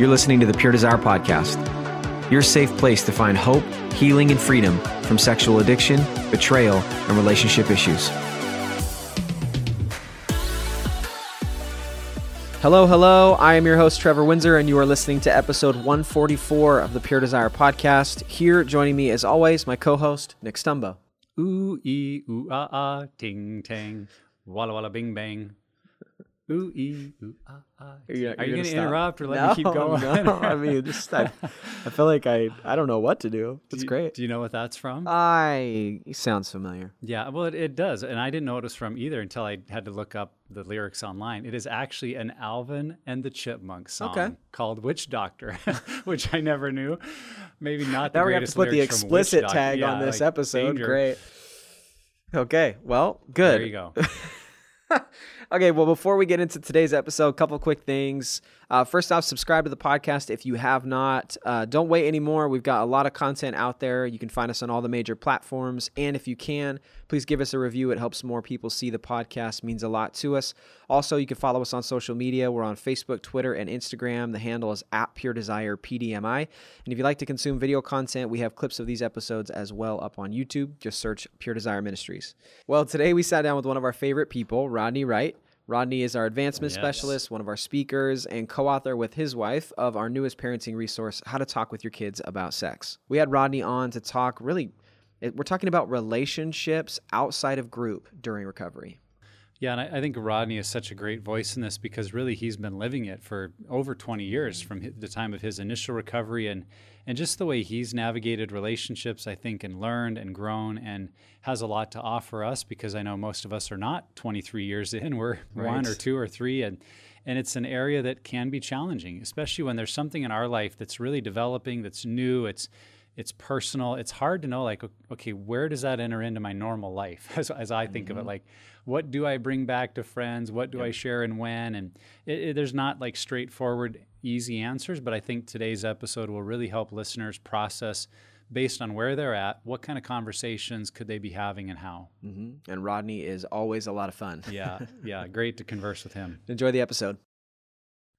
You're listening to the Pure Desire Podcast, your safe place to find hope, healing, and freedom from sexual addiction, betrayal, and relationship issues. Hello, hello. I am your host, Trevor Windsor, and you are listening to episode 144 of the Pure Desire Podcast. Here, joining me as always, my co host, Nick Stumbo. Ooh, ee, ooh, ah, ah, ting, tang, walla, walla, bing, bang. Ooh, ee, ooh, ah, ah. You're you gonna going to interrupt or let no, me keep going? No, I mean, just I, I feel like I I don't know what to do. It's Do you- great. Do you know what that's from? I sounds familiar. yeah, well, it, it does. And I didn't know what it was from either until I had to look up the lyrics online. It is actually an Alvin and the Chipmunks song Okay. called Witch Doctor, which I never knew. Maybe not the Now we have to put the lyrics from Witch explicit tag Yeah, on this like, episode. danger. Great. Okay. Well, good. There you go. Okay, well, before we get into today's episode, a couple quick things. Uh, first off, subscribe to the podcast if you have not. Uh, don't wait anymore. We've got a lot of content out there. You can find us on all the major platforms. And if you can, please give us a review. It helps more people see the podcast, means a lot to us. Also, you can follow us on social media. We're on Facebook, Twitter, and Instagram. The handle is at Pure Desire PDMI. And if you like to consume video content, we have clips of these episodes as well up on YouTube. Just search Pure Desire Ministries. Well, today we sat down with one of our favorite people, Rodney Wright. Rodney is our advancement Yes. specialist, one of our speakers, and co author with his wife of our newest parenting resource, How to Talk with Your Kids About Sex. We had Rodney on to talk really, we're talking about relationships outside of group during recovery. Yeah, and I, I think Rodney is such a great voice in this because really he's been living it for over 20 years mm-hmm. from hi- the time of his initial recovery and and just the way he's navigated relationships, I think, and learned and grown and has a lot to offer us because I know most of us are not 23 years in. We're one or two or three and and it's an area that can be challenging, especially when there's something in our life that's really developing, that's new, it's it's personal. It's hard to know, like, okay, where does that enter into my normal life? As, as I think of it, mm-hmm. like, what do I bring back to friends? What do I share and when? And it, it, there's not like straightforward, easy answers, but I think today's episode will really help listeners process based on where they're at, what kind of conversations could they be having and how. hmm And Rodney is always a lot of fun. Yeah, yeah, great to converse with him. Enjoy the episode.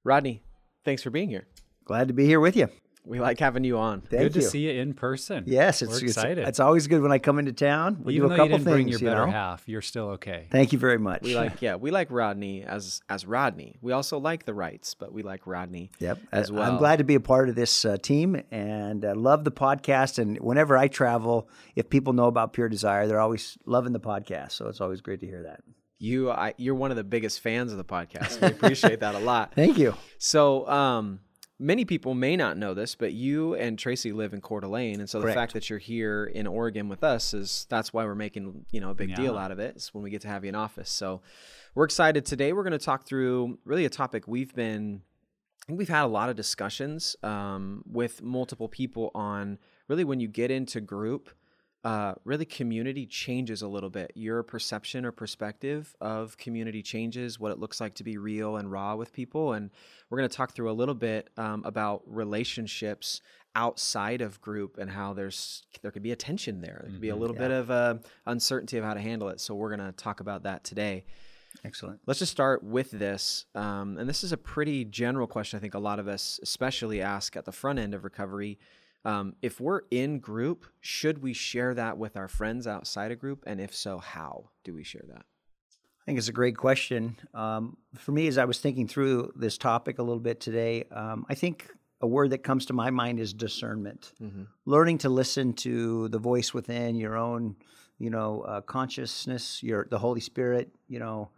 Rodney, thanks for being here. Glad to be here with you. We like having you on. Thank Good you. to see you in person. Yes, it's, We're it's excited. It's always good when I come into town. We Even do a though you couple didn't things. bring your you better know? half, you're still okay. Thank you very much. We like, yeah, we like Rodney as as Rodney. We also like the Wrights, but we like Rodney. Yep. as well. I'm glad to be a part of this uh, team and uh, love the podcast. And whenever I travel, if people know about Pure Desire, they're always loving the podcast. So it's always great to hear that. You, I, you're one of the biggest fans of the podcast. We appreciate that a lot. Thank you. So, um, many people may not know this, but you and Tracy live in Coeur d'Alene, and so the fact that you're here in Oregon with us is that's why we're making you know a big deal out of it. Is when we get to have you in office. So, we're excited today. We're going to talk through really a topic we've been. I think we've had a lot of discussions um, with multiple people on really when you get into group, uh, really community changes a little bit. Your perception or perspective of community changes, what it looks like to be real and raw with people. And we're going to talk through a little bit um, about relationships outside of group and how there's there could be a tension there. There could be a little bit of uh, uncertainty of how to handle it. So we're going to talk about that today. Excellent. Let's just start with this. Um, and this is a pretty general question, I think a lot of us, especially ask at the front end of recovery. Um, if we're in group, should we share that with our friends outside of group? And if so, how do we share that? I think it's a great question. Um, for me, as I was thinking through this topic a little bit today, um, I think a word that comes to my mind is discernment. Learning to listen to the voice within your own, you know, uh, consciousness, your the Holy Spirit, you know,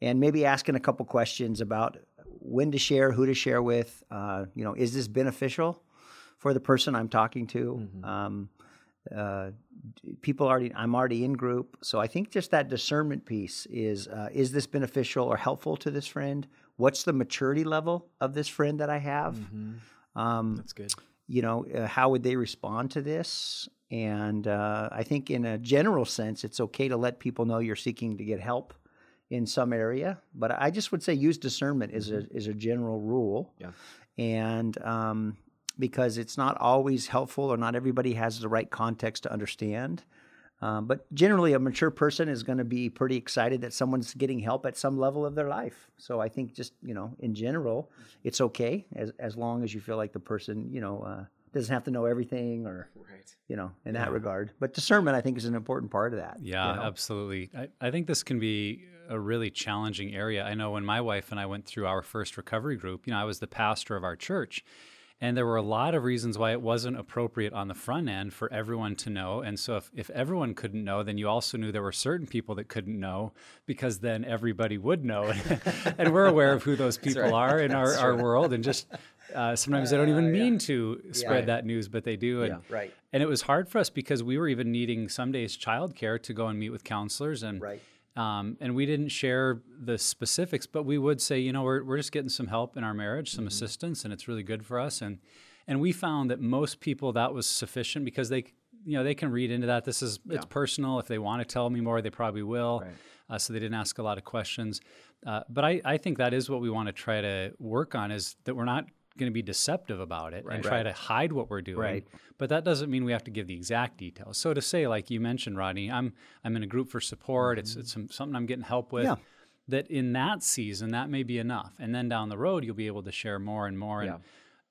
and maybe asking a couple questions about when to share, who to share with. Uh, you know, is this beneficial for the person I'm talking to? Um, uh, people already i'm already in group. So i think just that discernment piece is uh, is this beneficial or helpful to this friend? What's the maturity level of this friend that i have? Um, That's good. you know uh, how would they respond to this? And uh, i think in a general sense it's okay to let people know you're seeking to get help in some area but i just would say use discernment is a is a general rule. Yeah. and um, because it's not always helpful or not everybody has the right context to understand Um, but generally, a mature person is going to be pretty excited that someone's getting help at some level of their life. So I think just you know, in general, it's okay as as long as you feel like the person you know uh, doesn't have to know everything or Right. you know in that regard. But discernment, I think, is an important part of that. you Yeah, know? absolutely. I, I think this can be a really challenging area. I know when my wife and I went through our first recovery group, you know, I was the pastor of our church. And there were a lot of reasons why it wasn't appropriate on the front end for everyone to know. And so, if, if everyone couldn't know, then you also knew there were certain people that couldn't know because then everybody would know. and we're aware of who those people right. are in our, our world. And just uh, sometimes they don't even mean to spread Right. that news, but they do. And, Yeah. Right. and it was hard for us because we were even needing some days childcare to go and meet with counselors and Right. Um, and we didn't share the specifics, but we would say, you know, we're, we're just getting some help in our marriage, some assistance, and it's really good for us. And and we found that most people that was sufficient because they, you know, they can read into that. This is it's personal. If they want to tell me more, they probably will. Uh, so they didn't ask a lot of questions. Uh, but I, I think that is what we want to try to work on is that we're not going to be deceptive about it and try to hide what we're doing. Right. But that doesn't mean we have to give the exact details. So to say, like you mentioned, Rodney, I'm I'm in a group for support. It's mm-hmm. it's something I'm getting help with. Yeah. That in that season, that may be enough, and then down the road, you'll be able to share more and more. Yeah. And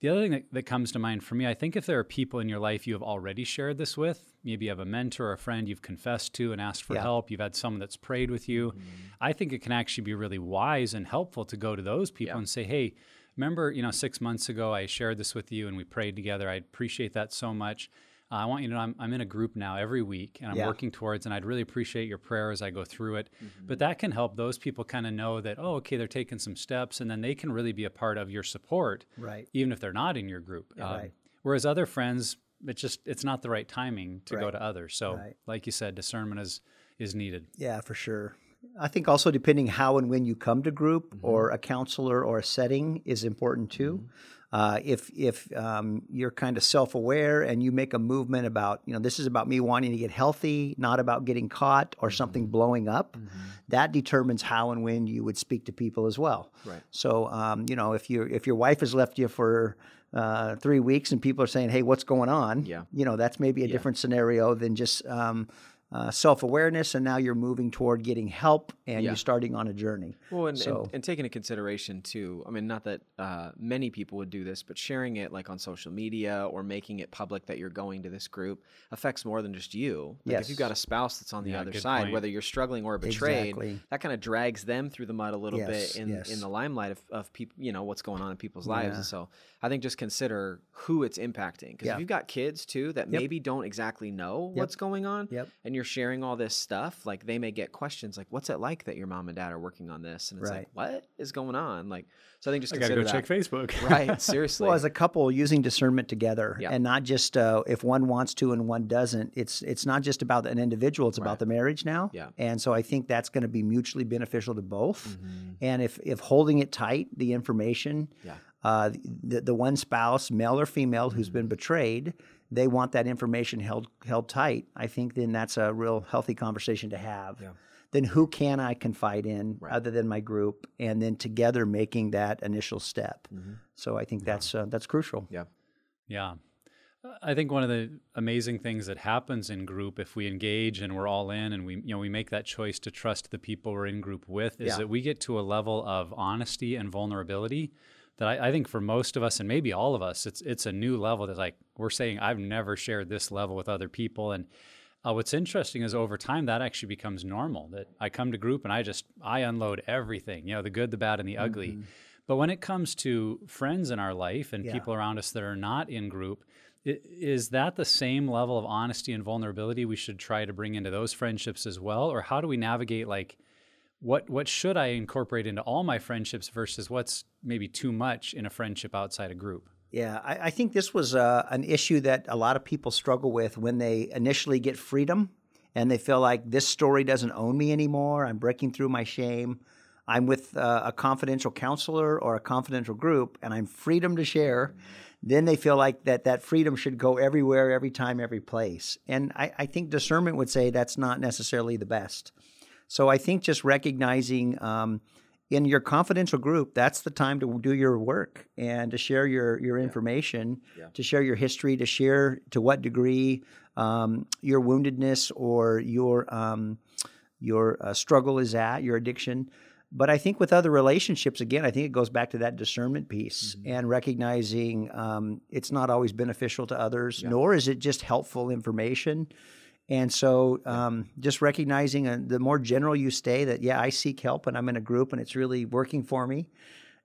the other thing that, that comes to mind for me, I think if there are people in your life you have already shared this with, maybe you have a mentor or a friend you've confessed to and asked for Yeah. help, you've had someone that's prayed with you, mm-hmm. I think it can actually be really wise and helpful to go to those people Yeah. and say, hey, remember, you know, six months ago I shared this with you and we prayed together. I appreciate that so much. Uh, I want you to know I'm, I'm in a group now every week and I'm Yeah. working towards, and I'd really appreciate your prayer as I go through it. But that can help those people kind of know that, oh, okay, they're taking some steps, and then they can really be a part of your support, Right. even if they're not in your group. Um, right. Whereas other friends, it's just it's not the right timing to go to others. So, Right. like you said, discernment is is needed. Yeah, for sure. I think also depending how and when you come to group Mm-hmm. or a counselor or a setting is important too. Uh, if if um, you're kind of self aware and you make a movement about you know this is about me wanting to get healthy, not about getting caught or something Mm-hmm. blowing up, that determines how and when you would speak to people as well. Right. So um, you know if your if your wife has left you for uh, three weeks and people are saying, "Hey, what's going on?" Yeah. you know that's maybe a different scenario than just um, uh, self awareness, and now you're moving toward getting help and Yeah. you're starting on a journey. Well, and, So- and, and take into consideration too. I mean, not that uh, many people would do this, but sharing it like on social media or making it public that you're going to this group affects more than just you. Like if you've got a spouse that's on the Yeah, other side, point. whether you're struggling or betrayed, Exactly. that kind of drags them through the mud a little Yes, bit in yes. in the limelight of, of people. You know what's going on in people's lives, Yeah. and so I think just consider who it's impacting. Because Yeah. if you've got kids too that maybe don't exactly know what's going on, Yep. and you're sharing all this stuff, like they may get questions like, "What's it like that your mom and dad are working on this?" And it's Right. like, "What is going on?" Like, so I think just I got to consider go check. Facebook. Right, seriously. Well, as a couple, using discernment together, Yeah. and not just uh, if one wants to and one doesn't. It's it's not just about an individual; it's Right. about the marriage now. Yeah. And so I think that's going to be mutually beneficial to both. Mm-hmm. And if if holding it tight, the information, Yeah. uh, the the one spouse, male or female, who's Mm-hmm. been betrayed, they want that information held held tight. I think then that's a real healthy conversation to have. Yeah. Then who can I confide in Right. other than my group, and then together making that initial step. So I think that's uh, that's crucial. yeah. Yeah. Uh, I think one of the amazing things that happens in group if we engage and we're all in and we you know we make that choice to trust the people we're in group with is Yeah. that we get to a level of honesty and vulnerability that I, I think for most of us and maybe all of us it's it's a new level that's like we're saying I've never shared this level with other people and uh, what's interesting is over time that actually becomes normal that I come to group and I just I unload everything you know the good the bad and the ugly but when it comes to friends in our life and Yeah. people around us that are not in group, is that the same level of honesty and vulnerability we should try to bring into those friendships as well? Or how do we navigate like what what should I incorporate into all my friendships versus what's maybe too much in a friendship outside a group? Yeah, I, I think this was uh, an issue that a lot of people struggle with when they initially get freedom and they feel like this story doesn't own me anymore. I'm breaking through my shame. I'm with uh, a confidential counselor or a confidential group and I'm freedom to share. Then they feel like that that freedom should go everywhere, every time, every place. And I, I think discernment would say that's not necessarily the best. So I think just recognizing um, in your confidential group, that's the time to do your work and to share your your information, Yeah. to share your history, to share to what degree um, your woundedness or your um, your uh, struggle is at, your addiction. But I think with other relationships, again, I think it goes back to that discernment piece Mm-hmm. and recognizing um, it's not always beneficial to others, nor is it just helpful information. And so, um, just recognizing uh, the more general you stay, that yeah, I seek help and I'm in a group and it's really working for me,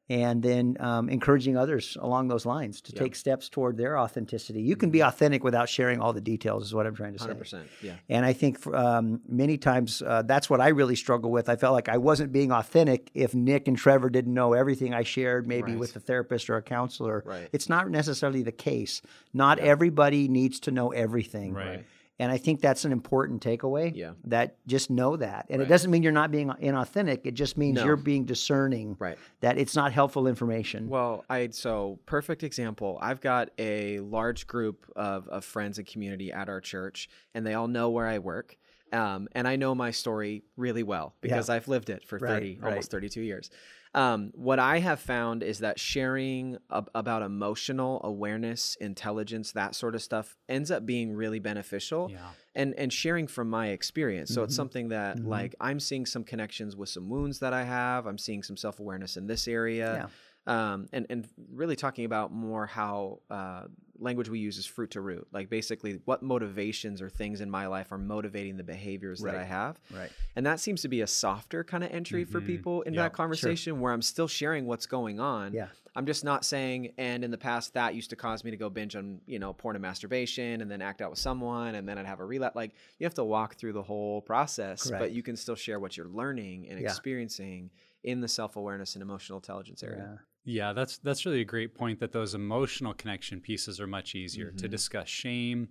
and then um, encouraging others along those lines to take steps toward their authenticity. You can be authentic without sharing all the details, is what I'm trying to say. Mm-hmm. Hundred percent. Yeah. And I think um, many times uh, that's what I really struggle with. I felt like I wasn't being authentic if Nick and Trevor didn't know everything I shared, maybe Right. with a therapist or a counselor. Right. It's not necessarily the case. Not everybody needs to know everything. Right. And I think that's an important takeaway. Yeah. That just know that. And it doesn't mean you're not being inauthentic. It just means No. you're being discerning Right. that it's not helpful information. Well, I so perfect example. I've got a large group of, of friends and community at our church, and they all know where I work. Um, and I know my story really well because I've lived it for Right, 30, right. almost 32 years. Um, what I have found is that sharing ab- about emotional awareness, intelligence, that sort of stuff ends up being really beneficial Yeah. and and sharing from my experience. So it's Mm-hmm. something that like i'm seeing some connections with some wounds that i have. I'm seeing some self-awareness in this area um, and and really talking about more how uh, language we use is fruit to root like basically what motivations or things in my life are motivating the behaviors that i have right. and that seems to be a softer kind of entry for people in that conversation where i'm still sharing what's going on Yeah. I'm just not saying, and in the past that used to cause me to go binge on, you know, porn and masturbation and then act out with someone and then I'd have a relapse. Like you have to walk through the whole process, but you can still share what you're learning and Yeah. experiencing in the self awareness and emotional intelligence area. Yeah, that's that's really a great point that those emotional connection pieces are much easier to discuss shame,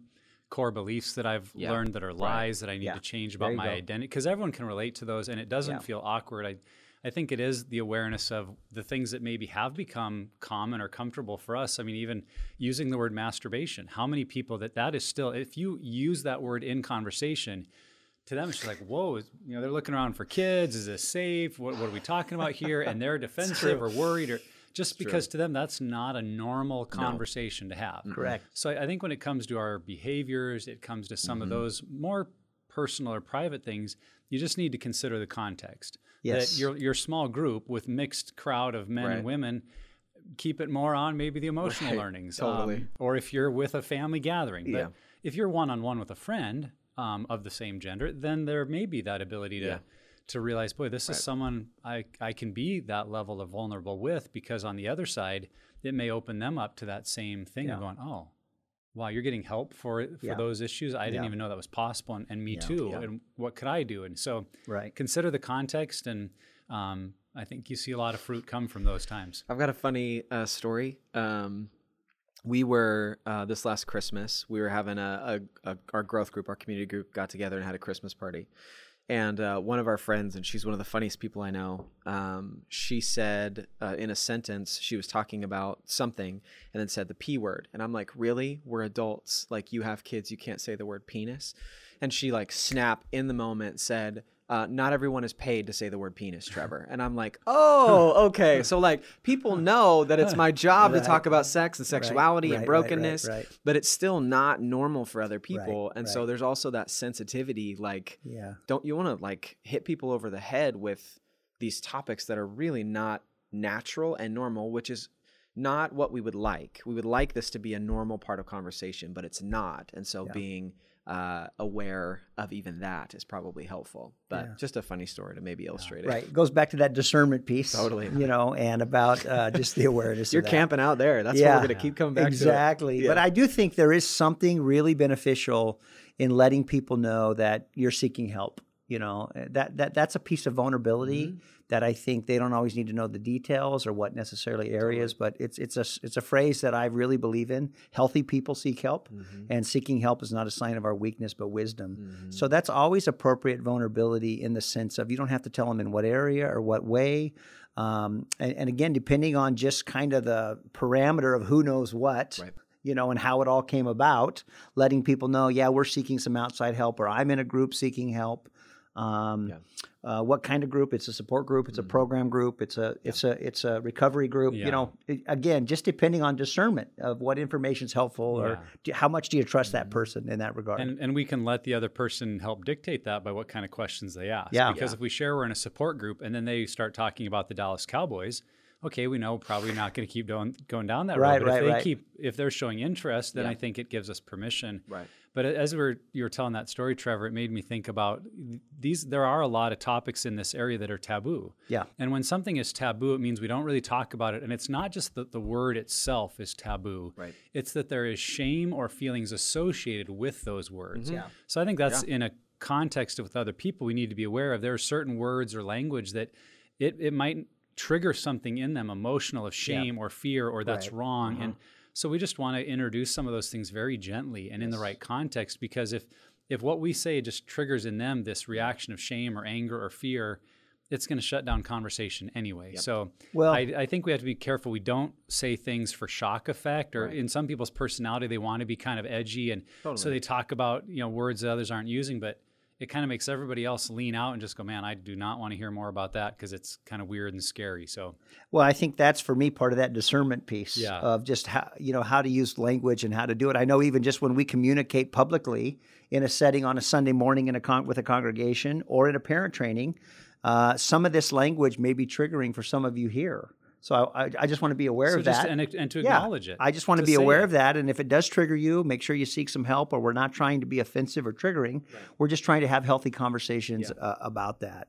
core beliefs that I've Yeah, learned that are lies that I need Yeah. to change about my go. identity because everyone can relate to those and it doesn't Yeah. feel awkward. I I think it is the awareness of the things that maybe have become common or comfortable for us. I mean, even using the word masturbation. How many people that that is still if you use that word in conversation, to them it's just like whoa is- you know they're looking around for kids is this safe what, what are we talking about here and they're defensive or worried or just because to them that's not a normal conversation to have Correct. so I I think when it comes to our behaviors it comes to some of Mm-hmm. those more personal or private things you just need to consider the context Yes. that your your small group with mixed crowd of men Right. and women keep it more on maybe the emotional Right, learnings totally. um, or if you're with a family gathering but if you're one-on-one with a friend um, of the same gender then there may be that ability to Yeah. To realize boy this is someone I, I can be that level of vulnerable with because on the other side it may open them up to that same thing of Yeah. going oh wow you're getting help for for Yeah. those issues i didn't Yeah. even know that was possible and, and me too and what could i do and so Right. consider the context and um, i think you see a lot of fruit come from those times I've got a funny uh, story. Um, we were uh, this last Christmas. We were having a, a, a our growth group, our community group, got together and had a Christmas party. And uh, one of our friends, and she's one of the funniest people I know. Um, she said uh, in a sentence, she was talking about something, and then said the p word. And I'm like, really? We're adults. Like you have kids, you can't say the word penis. And she like snap in the moment said, uh, not everyone is paid to say the word penis, Trevor. And I'm like, oh, okay. So like people know that it's my job to talk about sex and sexuality right, and brokenness, right, right. but it's still not normal for other people. and so there's also that sensitivity. Like, Yeah. don't you want to like hit people over the head with these topics that are really not natural and normal, which is not what we would like. We would like this to be a normal part of conversation, but it's not. And so being uh, aware of even that is probably helpful. But Yeah. just a funny story to maybe illustrate it. Right. It goes back to that discernment piece. Totally. You know, and about uh, just the awareness You're of that. camping out there. That's what we're going to keep coming back exactly. to. Exactly. But I do think there is something really beneficial in letting people know that you're seeking help. You know, eh, that that that's a piece of vulnerability Mm-hmm. That I think they don't always need to know the details or what necessarily areas, but it's it's a it's a phrase that I really believe in. Healthy people seek help, Mm-hmm. and seeking help is not a sign of our weakness but wisdom. So that's always appropriate vulnerability in the sense of you don't have to tell them in what area or what way. Um, and, and again, depending on just kind of the parameter of who knows what, Right. you know, and how it all came about, letting people know, yeah, we're seeking some outside help, or I'm in a group seeking help. Um, Yeah. uh, what kind of group? It's a support group. It's a program group. It's a it's a it's a recovery group. Yeah. You know, it- again, just depending on discernment of what information is helpful or do, how much do you trust that person in that regard. And, and we can let the other person help dictate that by what kind of questions they ask. Yeah. Because Yeah. if we share we're in a support group and then they start talking about the Dallas Cowboys, okay, we know probably not going to keep going, going down that Right, road. But right, if they right. keep, if they're showing interest, then Yeah. I think it gives us permission. Right. But as we were, you were telling that story, Trevor, it made me think about these. There are a lot of topics in this area that are taboo. yeah, And when something is taboo, it means we don't really talk about it. And it's not just that the word itself is taboo. Right. It's that there is shame or feelings associated with those words. Mm-hmm. Yeah. So I think that's in a context with other people we need to be aware of. There are certain words or language that it, it might trigger something in them emotional of shame or fear or that's Right. wrong. And mm-hmm. So we just want to introduce some of those things very gently and in the right context because if if what we say just triggers in them this reaction of shame or anger or fear, it's going to shut down conversation anyway. So Well- I, I think we have to be careful. We don't say things for shock effect, or Right. in some people's personality, they want to be kind of edgy, and so they talk about you know words that others aren't using, but it kind of makes everybody else lean out and just go, "Man, I do not want to hear more about that because it's kind of weird and scary." So Well, I think that's for me part of that discernment piece Yeah. of just how you know how to use language and how to do it. I know even just when we communicate publicly in a setting on a Sunday morning in a con- with a congregation or in a parent training, uh, some of this language may be triggering for some of you here. So I, I, I just want to be aware so of that. and, and to Yeah. acknowledge it. I just want to to be aware it. of that. And if it does trigger you, make sure you seek some help. Or we're not trying to be offensive or triggering. We're just trying to have healthy conversations uh, about that.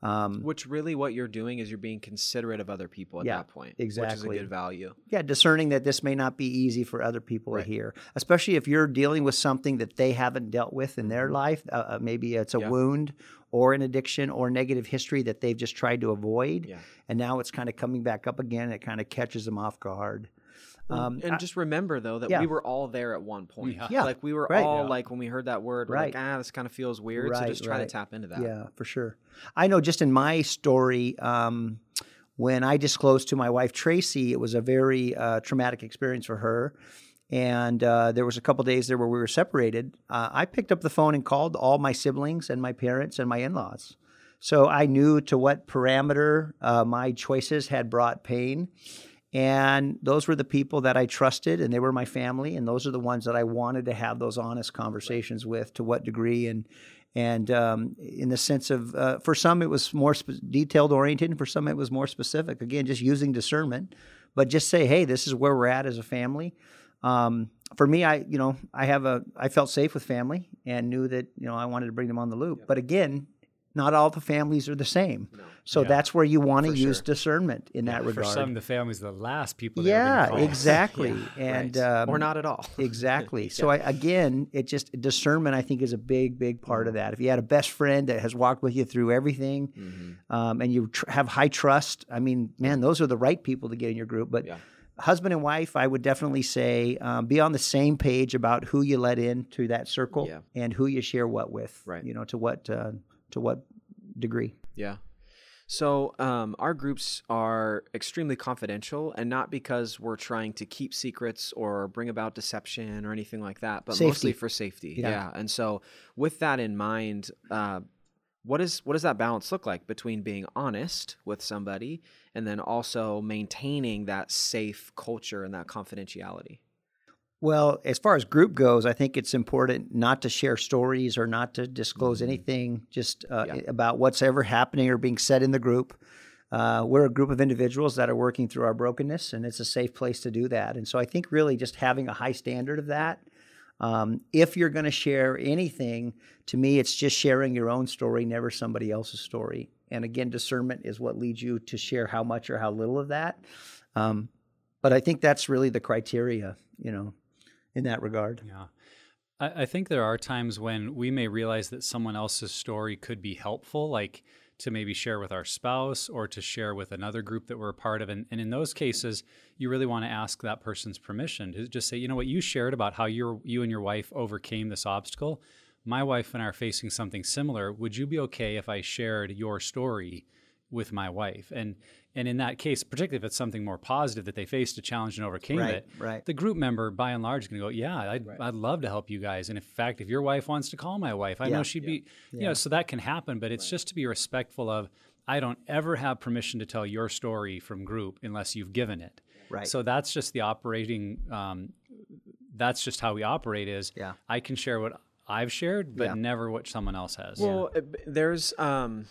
Um, Which really what you're doing is you're being considerate of other people at Yeah, that point. Exactly. Which is a good value. yeah, discerning that this may not be easy for other people Right. to hear, especially if you're dealing with something that they haven't dealt with in Mm-hmm. their life. Uh, uh, maybe it's a Yeah. wound or an addiction or negative history that they've just tried to avoid. Yeah. And now it's kind of coming back up again. It kind of catches them off guard. Um, and just remember though that yeah. we were all there at one point. Yeah. Yeah, Like we were right. all Yeah. like when we heard that word, we're Right. like, ah, this kind of feels weird. Right, so just try right. to tap into that. Yeah, for sure. I know just in my story, um, when I disclosed to my wife Tracy, it was a very uh, traumatic experience for her. And uh, there was a couple days there where we were separated. Uh, I picked up the phone and called all my siblings and my parents and my in-laws. So I knew to what parameter uh, my choices had brought pain. And those were the people that I trusted, and they were my family, and those are the ones that I wanted to have those honest conversations with. To what degree, and and um, in the sense of, uh, for some it was more spe- detailed oriented, and for some it was more specific. Again, just using discernment, but just say, hey, this is where we're at as a family. Um, for me, I you know I have a I felt safe with family and knew that you know I wanted to bring them on the loop. But again, not all the families are the same. So Yeah. that's where you want to use sure. discernment in that regard. For regard. some, the family's the last people. yeah, exactly. Yeah, And right. um, or not at all. Exactly. So I, again, it just discernment. I think is a big, big part of that. If you had a best friend that has walked with you through everything, Mm-hmm. um, and you tr- have high trust, I mean, man, those are the right people to get in your group. But Yeah. husband and wife, I would definitely say um, be on the same page about who you let into that circle Yeah. and who you share what with. Right. You know, to what uh, to what degree. Yeah. So um, our groups are extremely confidential, and not because we're trying to keep secrets or bring about deception or anything like that, but mostly for safety. Yeah. Yeah. And so, with that in mind, uh, what is what does that balance look like between being honest with somebody and then also maintaining that safe culture and that confidentiality? Well, as far as group goes, I think it's important not to share stories or not to disclose anything just uh, Mm-hmm. Yeah. about what's ever happening or being said in the group. Uh, we're a group of individuals that are working through our brokenness, and it's a safe place to do that. And so I think really just having a high standard of that. Um, if you're going to share anything, to me, it's just sharing your own story, never somebody else's story. And again, discernment is what leads you to share how much or how little of that. Um, but I think that's really the criteria, you know, in that regard. Yeah. I, I think there are times when we may realize that someone else's story could be helpful, like to maybe share with our spouse or to share with another group that we're a part of. And, and in those cases, you really want to ask that person's permission to just say, you know what, you shared about how you you and your wife overcame this obstacle. My wife and I are facing something similar. Would you be okay if I shared your story with my wife. And and in that case, particularly if it's something more positive that they faced a challenge and overcame Right, it, right. the group member by and large is going to go, yeah, I'd, I'd love to help you guys. And in fact, if your wife wants to call my wife, I Yeah, know she'd be, you know, so that can happen. But it's just to be respectful of. I don't ever have permission to tell your story from group unless you've given it. Right. So that's just the operating. Um, that's just how we operate. Is Yeah. I can share what I've shared, but Yeah. never what someone else has. Well, uh, there's um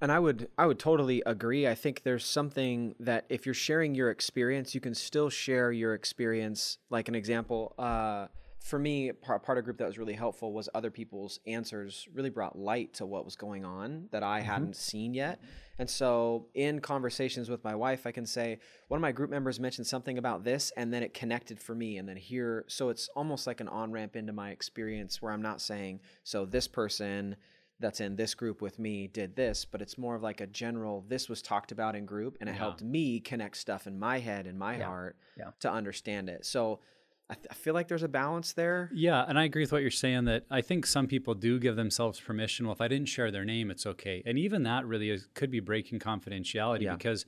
and I would I would totally agree. I think there's something that if you're sharing your experience, you can still share your experience. Like an example, uh for me, part, part of a group that was really helpful was other people's answers really brought light to what was going on that I hadn't seen yet. And so, in conversations with my wife, I can say, one of my group members mentioned something about this, and then it connected for me. And then here, so it's almost like an on ramp into my experience where I'm not saying, so this person that's in this group with me did this, but it's more of like a general, this was talked about in group, and it helped me connect stuff in my head and my heart Yeah. to understand it. So, I, th- I feel like there's a balance there. Yeah, and I agree with what you're saying that I think some people do give themselves permission. Well, if I didn't share their name, it's okay. And even that really is, could be breaking confidentiality Yeah. because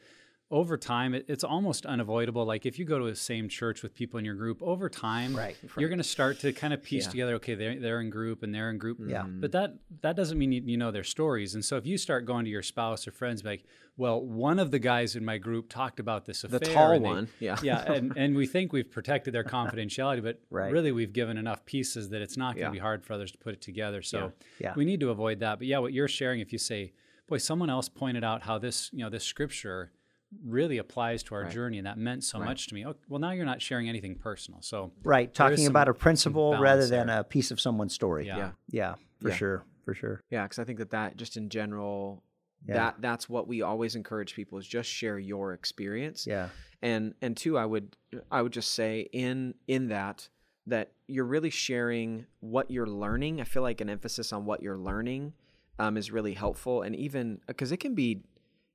over time it, it's almost unavoidable. Like if you go to the same church with people in your group, over time Right, you're going to start to kind of piece Yeah. together, okay, they're, they're in group and they're in group. Yeah. But that that doesn't mean you, you know their stories. And so if you start going to your spouse or friends like, well, one of the guys in my group talked about this affair. The tall they- one, yeah. yeah, and, and we think we've protected their confidentiality, but Right. really we've given enough pieces that it's not going to Yeah. be hard for others to put it together. So Yeah. we need to avoid that. But yeah, what you're sharing, if you say, boy, someone else pointed out how this, you know, this scripture really applies to our journey and that meant so much to me. Oh, well, now you're not sharing anything personal. So Right. Talking about a principle balance rather than there. a piece of someone's story. Yeah. Yeah. Yeah, for Yeah. sure. For sure. Yeah, because I think that that just in general, Yeah. that that's what we always encourage people is just share your experience. Yeah. And and two, I would I would just say in in that that you're really sharing what you're learning. I feel like an emphasis on what you're learning um, is really helpful, and even because it can be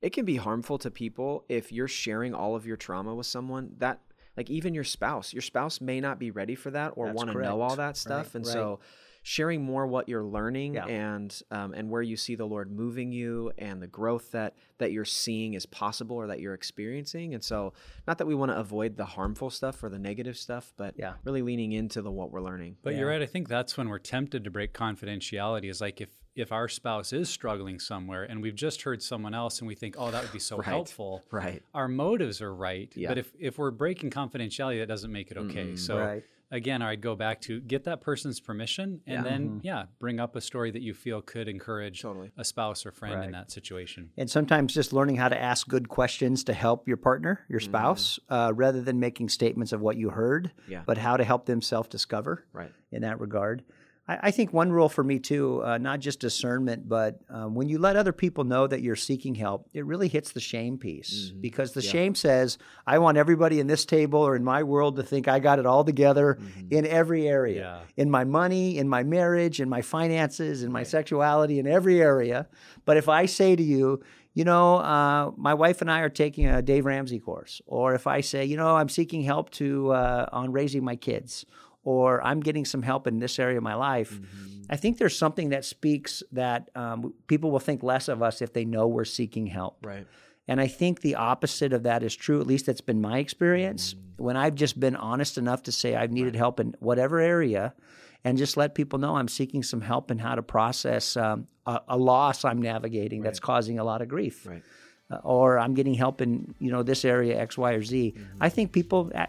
it can be harmful to people if you're sharing all of your trauma with someone that like even your spouse your spouse may not be ready for that or want to know all that stuff Right, and right. so sharing more what you're learning Yeah. and um, and where you see the lord moving you and the growth that that you're seeing is possible or that you're experiencing and so not that we want to avoid the harmful stuff or the negative stuff but Yeah. really leaning into the what we're learning But you're right. I think that's when we're tempted to break confidentiality. Is like if if our spouse is struggling somewhere and we've just heard someone else and we think, oh, that would be so Right. helpful. right Our motives are right. Yeah. But if if we're breaking confidentiality, that doesn't make it okay. so Right. again, I'd go back to get that person's permission and Yeah. then yeah, bring up a story that you feel could encourage Totally. a spouse or friend Right. in that situation. And sometimes just learning how to ask good questions to help your partner, your Mm-hmm. spouse, uh, rather than making statements of what you heard, Yeah. but how to help them self discover right in that regard. I, I think one rule for me too, uh, not just discernment, but um, when you let other people know that you're seeking help, it really hits the shame piece. Mm-hmm. because the shame says, "I want everybody in this table or in my world to think I got it all together in every area, Yeah. in my money, in my marriage, in my finances, in my sexuality, in every area." But if I say to you, you know, uh, my wife and I are taking a Dave Ramsey course, or if I say, you know, I'm seeking help to uh, on raising my kids, or I'm getting some help in this area of my life. I think there's something that speaks that um, people will think less of us if they know we're seeking help. right And I think the opposite of that is true. At least that's been my experience. When I've just been honest enough to say I've needed help in whatever area, and just let people know I'm seeking some help in how to process um, a, a loss I'm navigating that's causing a lot of grief right or I'm getting help in you know this area X, Y, or Z. I think people uh,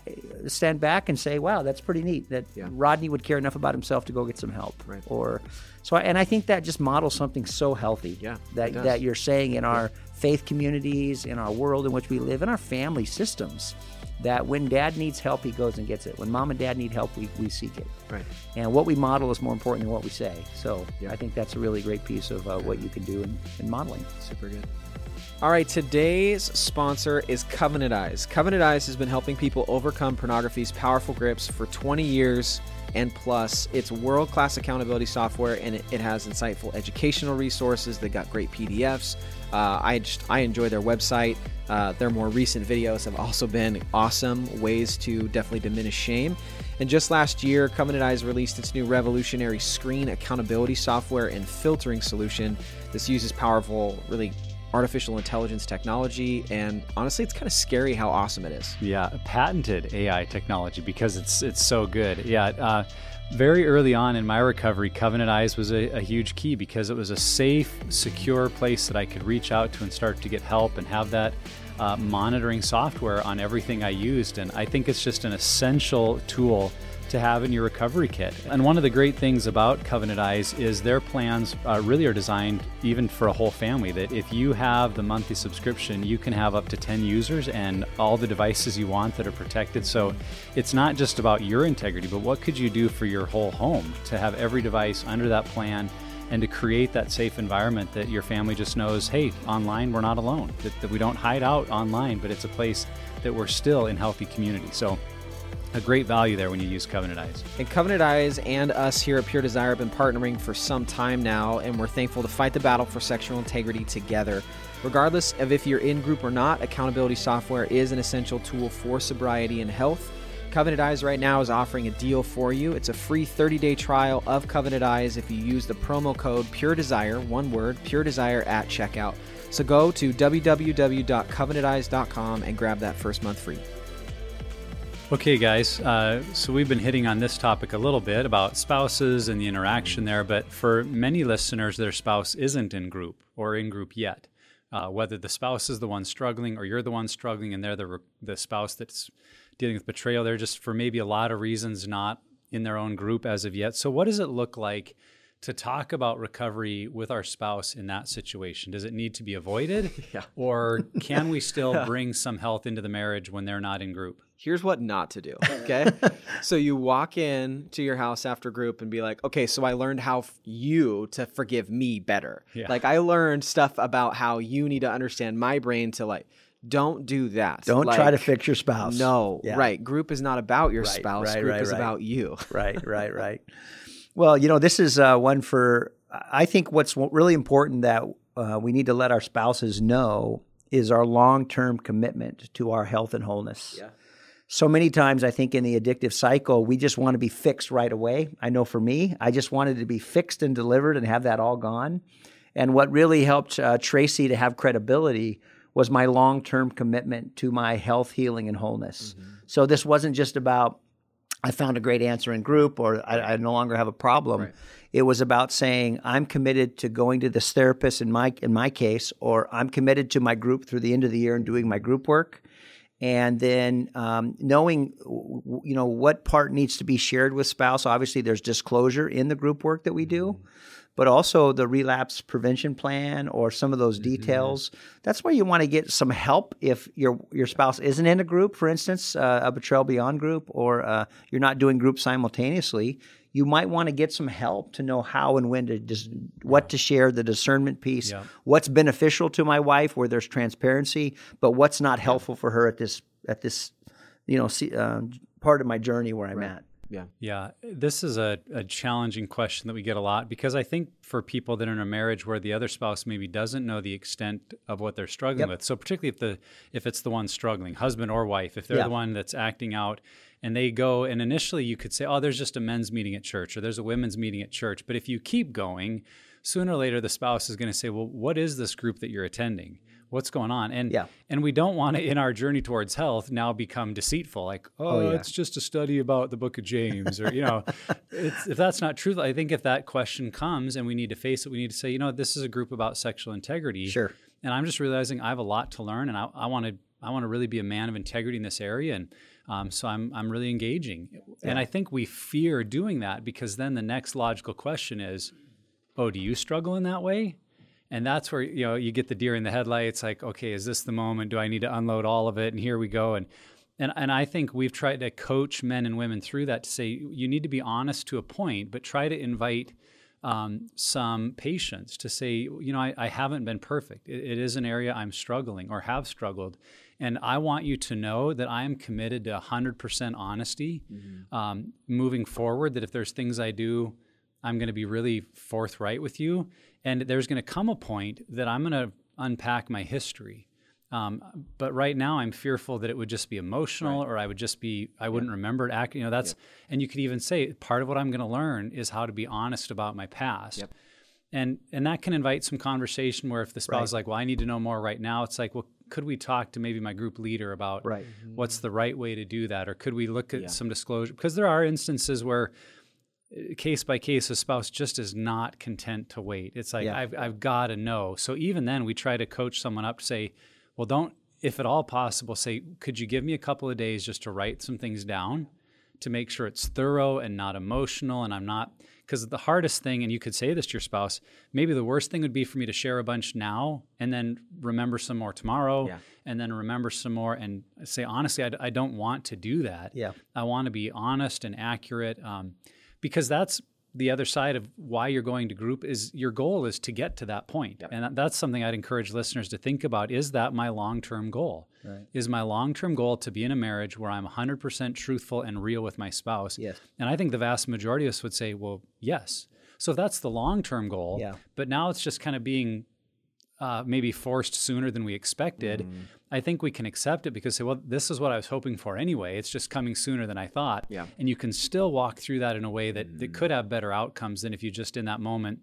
stand back and say, "Wow, that's pretty neat." That Yeah. Rodney would care enough about himself to go get some help, Right. or so. I, and I think that just models something so healthy. Yeah, that that you're saying in our faith communities, in our world in which we live, in our family systems. That when dad needs help, he goes and gets it. When mom and dad need help, we, we seek it. right And what we model is more important than what we say. So Yeah. I think that's a really great piece of uh, what you can do in, in modeling. Super good. All right, today's sponsor is Covenant Eyes. Covenant Eyes has been helping people overcome pornography's powerful grips for 20 years and plus. It's world class accountability software and it, has insightful educational resources. They got great PDFs. Uh, I just I enjoy their website. Uh, their more recent videos have also been awesome ways to definitely diminish shame. And just last year, Covenant Eyes released its new revolutionary screen accountability software and filtering solution. This uses powerful, really artificial intelligence technology, and honestly, it's kind of scary how awesome it is. Yeah, patented AI technology because it's it's so good. Yeah. Uh, very early on in my recovery, Covenant Eyes was a, a, huge key because it was a safe, secure place that I could reach out to and start to get help and have that uh, monitoring software on everything I used. And I think it's just an essential tool to have in your recovery kit. And one of the great things about Covenant Eyes is their plans uh, really are designed even for a whole family. That if you have the monthly subscription, you can have up to 10 users and all the devices you want that are protected. So it's not just about your integrity, but what could you do for your whole home to have every device under that plan? and to create that safe environment that your family just knows hey online we're not alone that, that we don't hide out online but it's a place that we're still in healthy community so a great value there when you use Covenant Eyes. And Covenant Eyes and us here at Pure Desire have been partnering for some time now, and we're thankful to fight the battle for sexual integrity together. Regardless of if you're in group or not, accountability software is an essential tool for sobriety and health. Covenant Eyes right now is offering a deal for you. It's a free 30 day trial of Covenant Eyes if you use the promo code Pure Desire, one word, Pure Desire at checkout. So go to www.covenanteyes.com and grab that first month free. Okay, guys. Uh, so we've been hitting on this topic a little bit about spouses and the interaction there, but for many listeners, their spouse isn't in group or in group yet. Uh, whether the spouse is the one struggling or you're the one struggling and they're the, the spouse that's dealing with betrayal, they're just for maybe a lot of reasons not in their own group as of yet. So, what does it look like to talk about recovery with our spouse in that situation? Does it need to be avoided? yeah. Or can we still bring some health into the marriage when they're not in group? here's what not to do. Okay. so you walk in to your house after group and be like, okay, so I learned how f- you to forgive me better. Yeah. Like I learned stuff about how you need to understand my brain to like, don't do that. Don't like, try to fix your spouse. No, yeah. right. Group is not about your right, spouse. Right, group right, is about you. right, right, right. Well, you know, this is uh, one for, I think what's really important that uh, we need to let our spouses know is our long term commitment to our health and wholeness. Yeah so many times I think in the addictive cycle, we just want to be fixed right away. I know for me, I just wanted to be fixed and delivered and have that all gone. And what really helped uh, Tracy to have credibility was my long term commitment to my health, healing, and wholeness. Mm-hmm. So this wasn't just about, I found a great answer in group or I, I no longer have a problem. Right. It was about saying, I'm committed to going to this therapist in my, in my case, or I'm committed to my group through the end of the year and doing my group work and then um, knowing you know what part needs to be shared with spouse obviously there's disclosure in the group work that we do mm-hmm. But also the relapse prevention plan or some of those mm-hmm. details mm-hmm. that's where you want to get some help if your your spouse isn't in a group for instance uh, a betrayal beyond group or uh, you're not doing group simultaneously you might want to get some help to know how and when to dis- what to share the discernment piece yeah. what's beneficial to my wife where there's transparency but what's not helpful for her at this at this you know see, uh, part of my journey where i'm right. at yeah. Yeah. This is a, a challenging question that we get a lot because I think for people that are in a marriage where the other spouse maybe doesn't know the extent of what they're struggling yep. with. So particularly if the if it's the one struggling, husband or wife, if they're yeah. the one that's acting out and they go and initially you could say oh there's just a men's meeting at church or there's a women's meeting at church but if you keep going sooner or later the spouse is going to say well what is this group that you're attending what's going on and yeah. and we don't want to in our journey towards health now become deceitful like oh, oh yeah. it's just a study about the book of james or you know if that's not true i think if that question comes and we need to face it we need to say you know this is a group about sexual integrity sure and i'm just realizing i have a lot to learn and i, I want to i want to really be a man of integrity in this area and um, so I'm I'm really engaging, yeah. and I think we fear doing that because then the next logical question is, oh, do you struggle in that way? And that's where you know you get the deer in the headlights. Like, okay, is this the moment? Do I need to unload all of it? And here we go. And and and I think we've tried to coach men and women through that to say you need to be honest to a point, but try to invite um, some patience to say, you know, I, I haven't been perfect. It, it is an area I'm struggling or have struggled. And I want you to know that I am committed to 100% honesty mm-hmm. um, moving forward. That if there's things I do, I'm going to be really forthright with you. And there's going to come a point that I'm going to unpack my history. Um, but right now, I'm fearful that it would just be emotional, right. or I would just be I wouldn't yeah. remember it. Act, you know, that's yeah. and you could even say part of what I'm going to learn is how to be honest about my past. Yep. and and that can invite some conversation where if the spouse Right. is like well i need to know more right now it's like well could we talk to maybe my group leader about Right. what's the right way to do that or could we look at Yeah. some disclosure because there are instances where case by case a spouse just is not content to wait it's like Yeah. i've, I've got to know so even then we try to coach someone up to say well don't if at all possible say could you give me a couple of days just to write some things down to make sure it's thorough and not emotional and i'm not because the hardest thing and you could say this to your spouse maybe the worst thing would be for me to share a bunch now and then remember some more tomorrow Yeah. and then remember some more and say honestly I, I, don't want to do that Yeah. i want to be honest and accurate um, because that's the other side of why you're going to group is your goal is to get to that point. and that's something i'd encourage listeners to think about is that my long-term goal Right. is my long-term goal to be in a marriage where i'm 100% truthful and real with my spouse Yes. and i think the vast majority of us would say well yes so if that's the long-term goal Yeah. but now it's just kind of being uh, maybe forced sooner than we expected, Mm. I think we can accept it because say, well, this is what I was hoping for anyway. It's just coming sooner than I thought. Yeah. And you can still walk through that in a way that, Mm. that could have better outcomes than if you just in that moment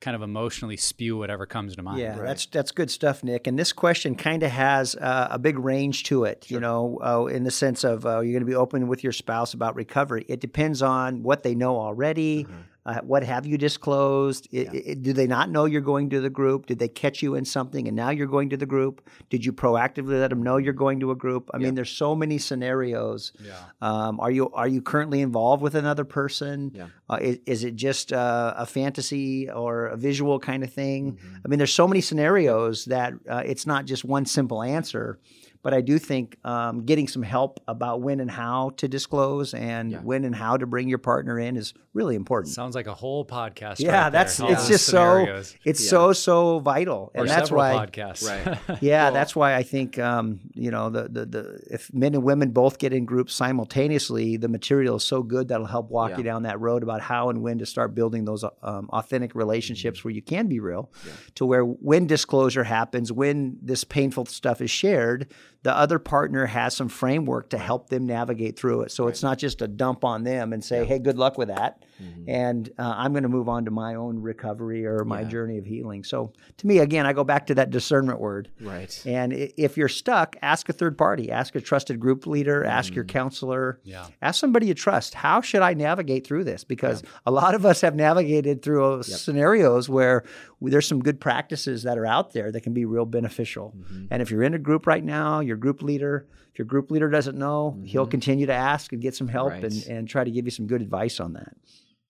kind of emotionally spew whatever comes to mind. Yeah, that's that's good stuff, Nick. And this question kind of has uh, a big range to it. You know, uh, in the sense of uh, you're going to be open with your spouse about recovery. It depends on what they know already. Uh, what have you disclosed? I- I- do they not know you're going to the group? Did they catch you in something and now you're going to the group? Did you proactively let them know you're going to a group? I mean, there's so many scenarios. Yeah. Um, are you are you currently involved with another person? Yeah. Uh, is, is it just uh, a fantasy or a visual kind of thing? Mm-hmm. I mean, there's so many scenarios that uh, it's not just one simple answer. But I do think um, getting some help about when and how to disclose and Yeah. when and how to bring your partner in is really important. Sounds like a whole podcast. yeah, right that's there. It's those just scenarios. so it's Yeah. so so vital, or and that's why podcasts. Right. yeah, Well- that's why I think um, you know the, the the if men and women both get in groups simultaneously, the material is so good that'll help walk Yeah. you down that road about how and when to start building those um, authentic relationships Mm-hmm. where you can be real, to where when disclosure happens, when this painful stuff is shared, the other partner has some framework to help them navigate through it. So it's not just a dump on them and say, "Hey, good luck with that," and uh, I'm going to move on to my own recovery or my Mm-hmm. Yeah. journey of healing. So to me, again, I go back to that discernment word. Right. And if you're stuck, ask a third party, ask a trusted group leader, ask your counselor, Yeah. ask somebody you trust. How should I navigate through this? Because a lot of us have navigated through uh, scenarios where there's some good practices that are out there that can be real beneficial. And if you're in a group right now, your group leader, if your group leader doesn't know, he'll continue to ask and get some help and, Right. and try to give you some good advice on that.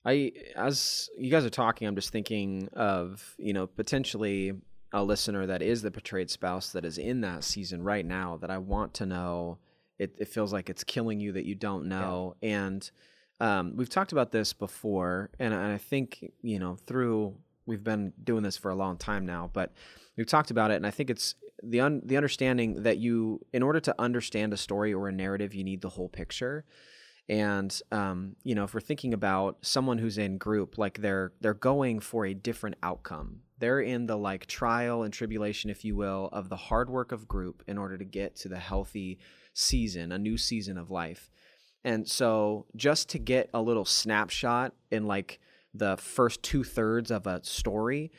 I as you guys are talking, I'm just thinking of you know potentially a listener that is the betrayed spouse that is in that season right now that I want to know. It, it feels like it's killing you that you don't know, and um, we've talked about this before, and, and I think you know through we've been doing this for a long time now, but we've talked about it, and I think it's the un, the understanding that you, in order to understand a story or a narrative, you need the whole picture. And um, you know, if we're thinking about someone who's in group, like they're they're going for a different outcome. They're in the like trial and tribulation, if you will, of the hard work of group in order to get to the healthy season, a new season of life. And so, just to get a little snapshot in like the first two thirds of a story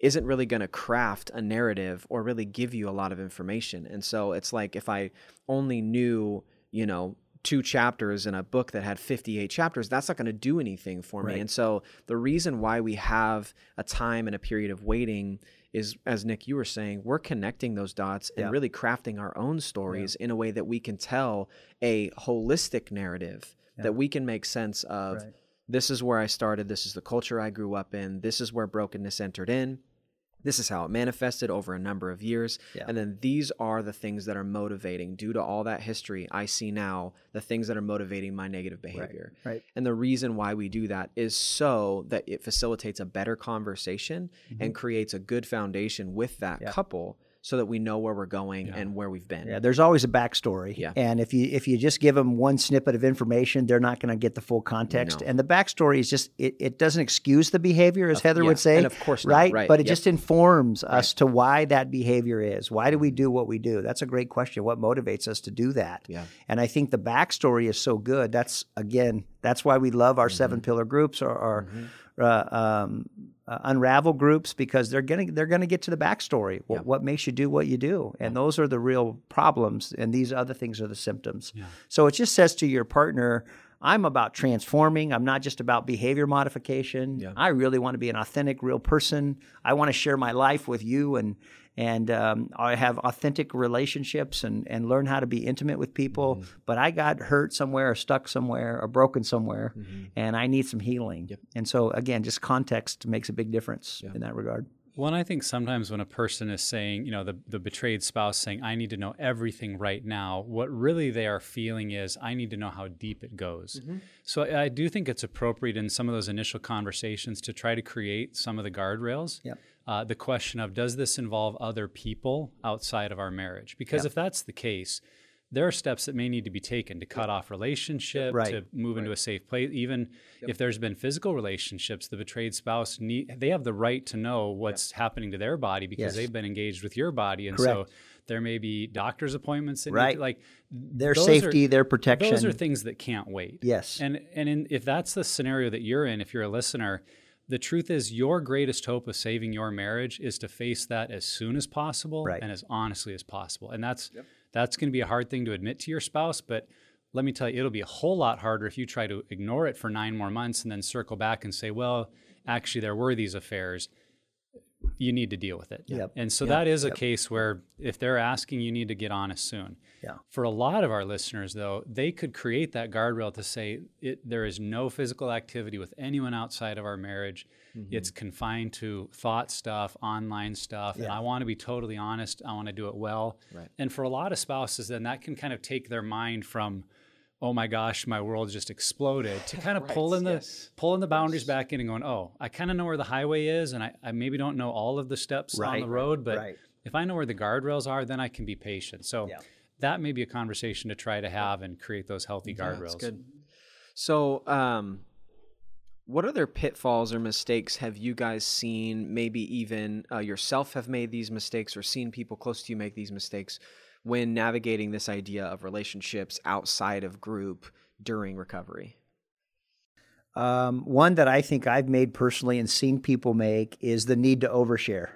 isn't really going to craft a narrative or really give you a lot of information. And so, it's like if I only knew, you know, two chapters in a book that had 58 chapters, that's not going to do anything for me. Right. And so, the reason why we have a time and a period of waiting is, as Nick, you were saying, we're connecting those dots and Yeah. really crafting our own stories in a way that we can tell a holistic narrative that we can make sense of. Right. This is where I started. This is the culture I grew up in. This is where brokenness entered in. This is how it manifested over a number of years. Yeah. And then these are the things that are motivating, due to all that history, I see now the things that are motivating my negative behavior. Right. right. And the reason why we do that is so that it facilitates a better conversation and creates a good foundation with that Mm-hmm. Yeah. couple so that we know where we're going and where we've been. Yeah, there's always a backstory. Yeah. And if you if you just give them one snippet of information, they're not going to get the full context. No. And the backstory is just it, it doesn't excuse the behavior, as Heather yeah, would say. and of course not, right? right, But it yep. just informs us to why that behavior is. Why do we mm-hmm. do what we do? That's a great question. What motivates us to do that? Yeah. And I think the backstory is so good. That's again That's why we love our seven pillar groups or our uh, um, uh, unravel groups because they're gonna they're gonna get to the backstory. What, what makes you do what you do, and those are the real problems, and these other things are the symptoms. So it just says to your partner. I'm about transforming. I'm not just about behavior modification. I really want to be an authentic, real person. I want to share my life with you and and um, I have authentic relationships and, and learn how to be intimate with people. Mm-hmm. But I got hurt somewhere, or stuck somewhere, or broken somewhere, Mm-hmm. and I need some healing. And so, again, just context makes a big difference in that regard. Well, and I think sometimes when a person is saying, you know, the, the betrayed spouse saying, I need to know everything right now, what really they are feeling is, I need to know how deep it goes. So I, I do think it's appropriate in some of those initial conversations to try to create some of the guardrails. Yep. Uh, the question of, does this involve other people outside of our marriage? Because if that's the case, there are steps that may need to be taken to cut off relationship, Right. to move into a safe place. Even if there's been physical relationships, the betrayed spouse need they have the right to know what's happening to their body because Yes. they've been engaged with your body, and Correct. so there may be doctor's appointments that Right. to, like Their those are- safety, their protection. Those are things that can't wait. Yes. And and in, if that's the scenario that you're in, if you're a listener, the truth is your greatest hope of saving your marriage is to face that as soon as possible Right. and as honestly as possible. And that's that's going to be a hard thing to admit to your spouse, but let me tell you, it'll be a whole lot harder if you try to ignore it for nine more months and then circle back and say, well, actually, there were these affairs. You need to deal with it. Yep. And so that is a case where if they're asking, you need to get honest soon. Yeah. For a lot of our listeners, though, they could create that guardrail to say it, there is no physical activity with anyone outside of our marriage. It's confined to thought stuff, online stuff, and I want to be totally honest. I want to do it well. Right. And for a lot of spouses, then that can kind of take their mind from, oh my gosh, my world just exploded, to kind of pull in the yes. pulling the boundaries back in and going, oh, I kind of know where the highway is, and I, I maybe don't know all of the steps on the road, but right. if I know where the guardrails are, then I can be patient. So Yeah. that may be a conversation to try to have and create those healthy guardrails. That's good. So, um, what other pitfalls or mistakes have you guys seen? Maybe even uh, yourself have made these mistakes or seen people close to you make these mistakes when navigating this idea of relationships outside of group during recovery? Um, one that I think I've made personally and seen people make is the need to overshare.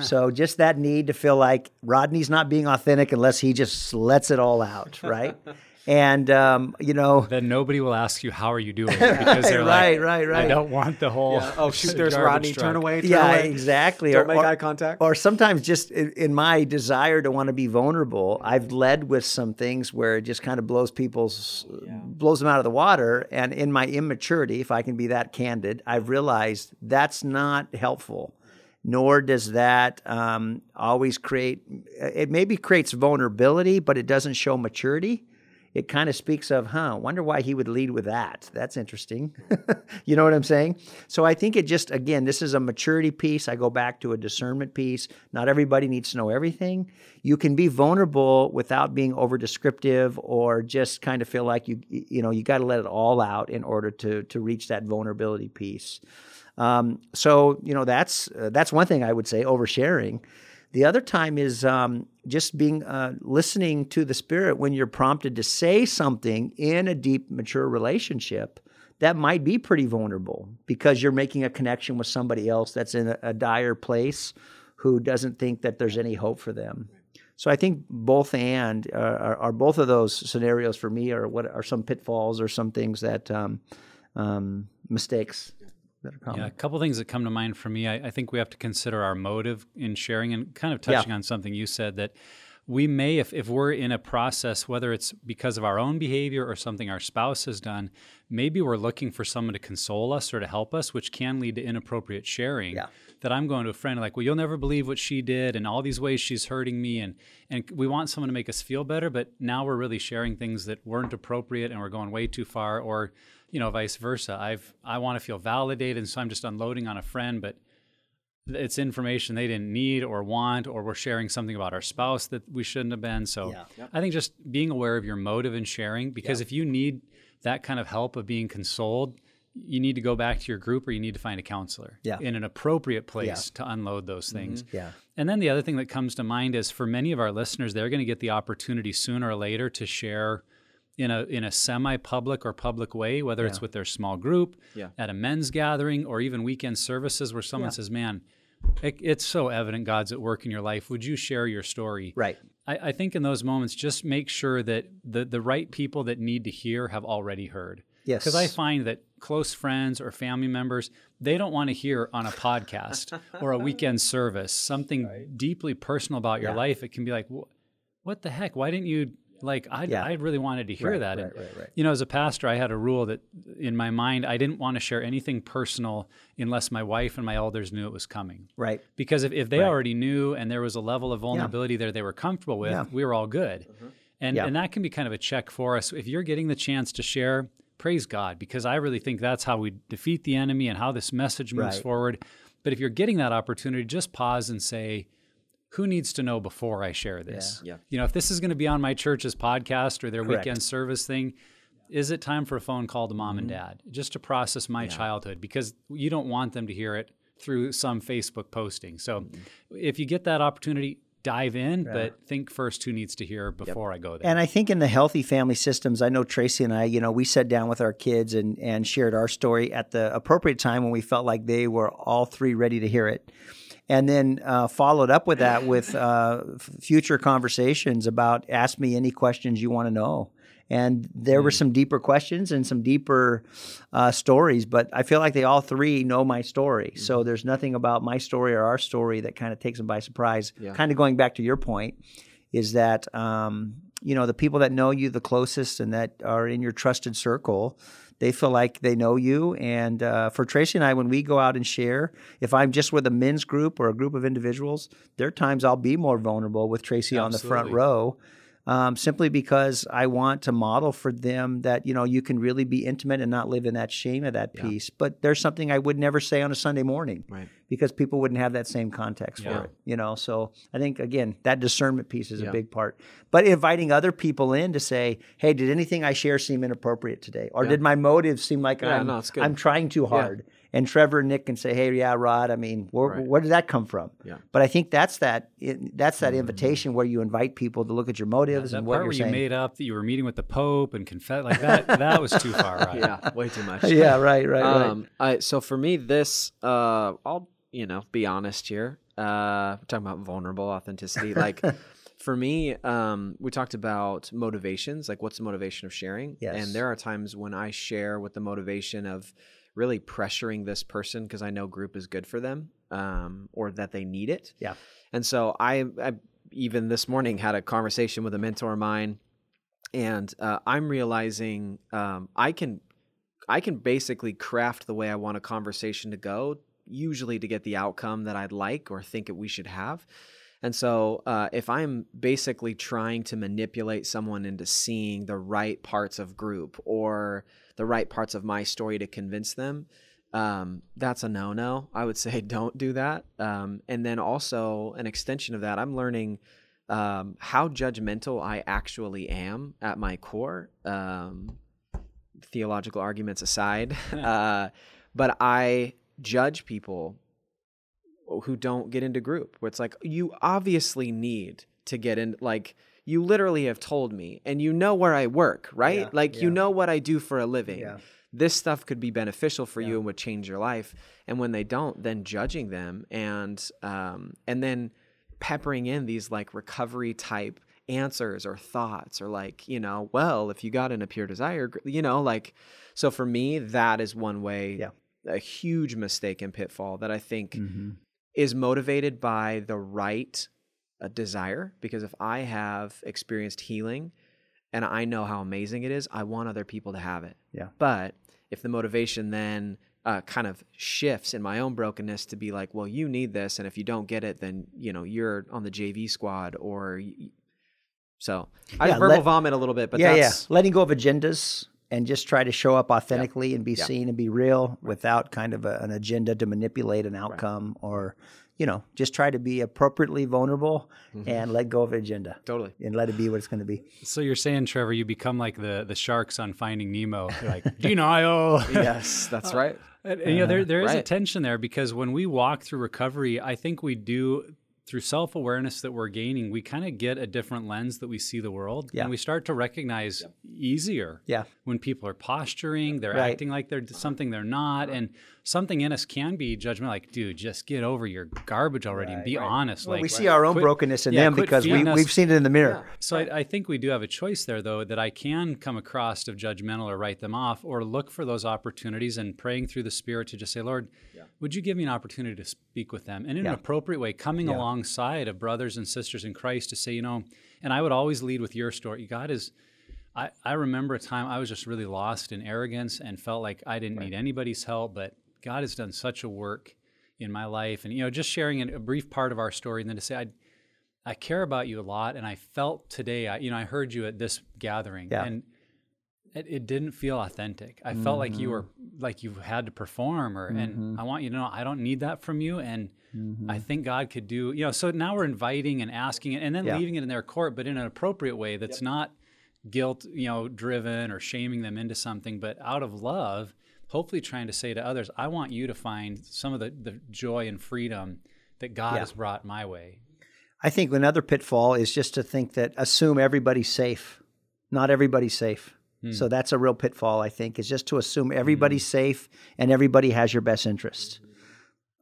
so just that need to feel like Rodney's not being authentic unless he just lets it all out, right? and um, you know, Then nobody will ask you how are you doing because they're right, like, right, I don't want the whole. Oh, shoot, there's Rodney. truck." Turn away. Turn yeah, away. exactly. Don't make eye or, contact. or sometimes just in, in my desire to want to be vulnerable, I've led with some things where it just kind of blows people's blows them out of the water. And in my immaturity, if I can be that candid, I've realized that's not helpful. Nor does that um, always create. It maybe creates vulnerability, but it doesn't show maturity. It kind of speaks of, huh? Wonder why he would lead with that. That's interesting. you know what I'm saying? So I think it just again, this is a maturity piece. I go back to a discernment piece. Not everybody needs to know everything. You can be vulnerable without being over descriptive or just kind of feel like you you know you got to let it all out in order to to reach that vulnerability piece. Um, so you know that's uh, that's one thing I would say oversharing. The other time is um, just being uh, listening to the spirit when you're prompted to say something in a deep, mature relationship that might be pretty vulnerable because you're making a connection with somebody else that's in a, a dire place who doesn't think that there's any hope for them. So I think both and uh, are, are both of those scenarios for me are what are some pitfalls or some things that um, um, mistakes that are common. Yeah, a couple things that come to mind for me. I, I think we have to consider our motive in sharing and kind of touching on something you said that we may, if, if we're in a process, whether it's because of our own behavior or something our spouse has done, maybe we're looking for someone to console us or to help us, which can lead to inappropriate sharing. Yeah. That I'm going to a friend like, well, you'll never believe what she did and all these ways she's hurting me. And, and we want someone to make us feel better, but now we're really sharing things that weren't appropriate and we're going way too far. Or, you know, vice versa. I've, I want to feel validated. And so I'm just unloading on a friend, but it's information they didn't need or want, or we're sharing something about our spouse that we shouldn't have been. So Yeah. I think just being aware of your motive in sharing, because if you need that kind of help of being consoled, you need to go back to your group or you need to find a counselor Yeah. in an appropriate place to unload those mm-hmm. things. Yeah. And then the other thing that comes to mind is for many of our listeners, they're going to get the opportunity sooner or later to share in a in a semi-public or public way, whether it's with their small group, Yeah. at a men's gathering, or even weekend services where someone says, "Man, it, it's so evident God's at work in your life. Would you share your story?" Right. I, I think in those moments, just make sure that the the right people that need to hear have already heard. Yes. Because I find that close friends or family members, they don't want to hear on a podcast or a weekend service something deeply personal about your life. It can be like, what the heck? Why didn't you like? I Yeah. I really wanted to hear Right, that. right, and, right, right. You know, as a pastor, I had a rule that in my mind, I didn't want to share anything personal unless my wife and my elders knew it was coming. Right. Because if, if they already knew and there was a level of vulnerability there they were comfortable with, Yeah. we were all good. Mm-hmm. And, Yeah. and that can be kind of a check for us. If you're getting the chance to share, praise God, because I really think that's how we defeat the enemy and how this message moves Right. forward. But if you're getting that opportunity, just pause and say, who needs to know before I share this? Yeah. You know, if this is going to be on my church's podcast or their Correct. weekend service thing, is it time for a phone call to mom and Mm-hmm. dad just to process my childhood? Because you don't want them to hear it through some Facebook posting. So Mm-hmm. if you get that opportunity, dive in, but think first who needs to hear before I go there. And I think in the healthy family systems, I know Tracy and I, you know, we sat down with our kids and, and shared our story at the appropriate time when we felt like they were all three ready to hear it. And then uh, followed up with that with uh, future conversations about ask me any questions you want to know. And there were some deeper questions and some deeper uh, stories, but I feel like they all three know my story. So there's nothing about my story or our story that kind of takes them by surprise. Yeah. Kind of going back to your point, is that um, you know the people that know you the closest and that are in your trusted circle they feel like they know you. And uh, for tracy and i when we go out and share if i'm just with a men's group or a group of individuals there are times i'll be more vulnerable with tracy on the front row um, simply because I want to model for them that you know you can really be intimate and not live in that shame of that piece. But there's something I would never say on a Sunday morning, Right. Because people wouldn't have that same context Yeah. for it, you know. So I think again that discernment piece is Yeah. a big part. But inviting other people in to say, "Hey, did anything I share seem inappropriate today, or did my motives seem like Yeah, I'm no. I'm trying too hard?" And Trevor and Nick can say, "Hey, yeah, Rod. I mean, where, Right. where did that come from?" Yeah. Mm-hmm. But I think that's that it, that's that invitation where you invite people to look at your motives that and what part you're where you made up that you were meeting with the Pope and confess like that, that was too far. Right? Yeah, way too much. yeah, right, right, right. Um, I, so for me, this uh, I'll you know be honest here. Uh, we're talking about vulnerable authenticity. Like for me, um, we talked about motivations. Like what's the motivation of sharing? Yes. And there are times when I share with the motivation of really pressuring this person because I know group is good for them, um, or that they need it. Yeah. And so I, I even this morning had a conversation with a mentor of mine, and uh, I'm realizing um, I can I can basically craft the way I want a conversation to go, usually to get the outcome that I'd like or think that we should have. And so, uh, if I'm basically trying to manipulate someone into seeing the right parts of group or the right parts of my story to convince them, um, that's a no no. I would say don't do that. Um, and then also, an extension of that, I'm learning um, how judgmental I actually am at my core. Um, theological arguments aside, uh, but I judge people who don't get into group. Where it's like you obviously need to get in. Like you literally have told me, and you know where I work, right? Yeah, like you know what I do for a living. Yeah. This stuff could be beneficial for you and would change your life. And when they don't, then judging them and um, and then peppering in these like recovery type answers or thoughts or like you know well if you got in a pure desire you know like so for me that is one way Yeah. a huge mistake and pitfall that i think Mm-hmm. is motivated by the right uh, desire because if i have experienced healing and i know how amazing it is i want other people to have it Yeah. but if the motivation then uh, kind of shifts in my own brokenness to be like well you need this and if you don't get it then you know you're on the jv squad or so i Yeah, verbal let- vomit a little bit but yeah, that's yeah. Letting go of agendas and just try to show up authentically and be Yeah. seen and be real without kind of a, an agenda to manipulate an outcome or, you know, just try to be appropriately vulnerable Mm-hmm. and let go of agenda totally and let it be what it's going to be. So you're saying, Trevor, you become like the the sharks on Finding Nemo. You're like denial. yes that's right And, and, you know, there there is a tension there because when we walk through recovery, I think we do through self awareness that we're gaining, we kind of get a different lens that we see the world. Yeah. And we start to recognize easier Yeah. when people are posturing, they're Right. acting like they're something they're not. And something in us can be judgment like, dude, just get over your garbage already and be honest. Well, like we see our own quit- brokenness in yeah, them because we, us. we've seen it in the mirror. so I, I think we do have a choice there, though, that I can come across of judgmental or write them off, or look for those opportunities and praying through the Spirit to just say, Lord, would you give me an opportunity to speak with them, and in Yeah. an appropriate way, coming alongside of brothers and sisters in Christ to say, you know, and I would always lead with your story. God is. I, I remember a time I was just really lost in arrogance and felt like I didn't need anybody's help, but God has done such a work in my life. And, you know, just sharing a brief part of our story and then to say, I, I care about you a lot. And I felt today, I, you know, I heard you at this gathering Yeah. and it, it didn't feel authentic. I felt like you were, Mm-hmm. like you had to perform or, and I want you to know, I don't need that from you. And Mm-hmm. I think God could do, you know, so now we're inviting and asking it and then Yeah. leaving it in their court, but in an appropriate way that's not guilt, you know, driven or shaming them into something, but out of love, hopefully trying to say to others, I want you to find some of the, the joy and freedom that God Yeah. has brought my way. I think another pitfall is just to think that assume everybody's safe. Not everybody's safe. So that's a real pitfall, I think, is just to assume everybody's safe and everybody has your best interest.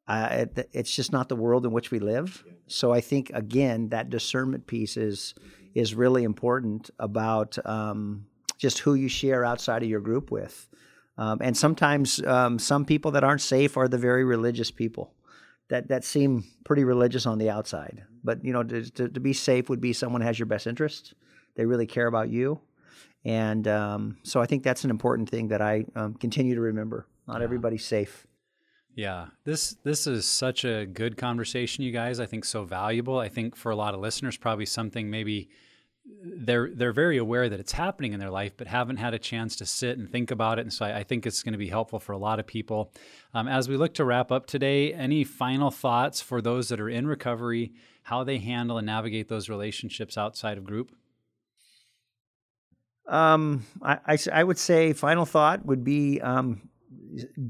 Uh, it, it's just not the world in which we live. So I think again that discernment piece is is really important about um, just who you share outside of your group with. Um, and sometimes um, some people that aren't safe are the very religious people that that seem pretty religious on the outside. But you know, to, to, to be safe would be someone has your best interest. They really care about you, and um, so I think that's an important thing that I um, continue to remember. Not everybody's safe. Yeah, this this is such a good conversation, you guys. I think so valuable. I think for a lot of listeners, probably something maybe they're they're very aware that it's happening in their life, but haven't had a chance to sit and think about it. And so I, I think it's going to be helpful for a lot of people. Um, as we look to wrap up today, any final thoughts for those that are in recovery, how they handle and navigate those relationships outside of group? Um, I, I I would say final thought would be um,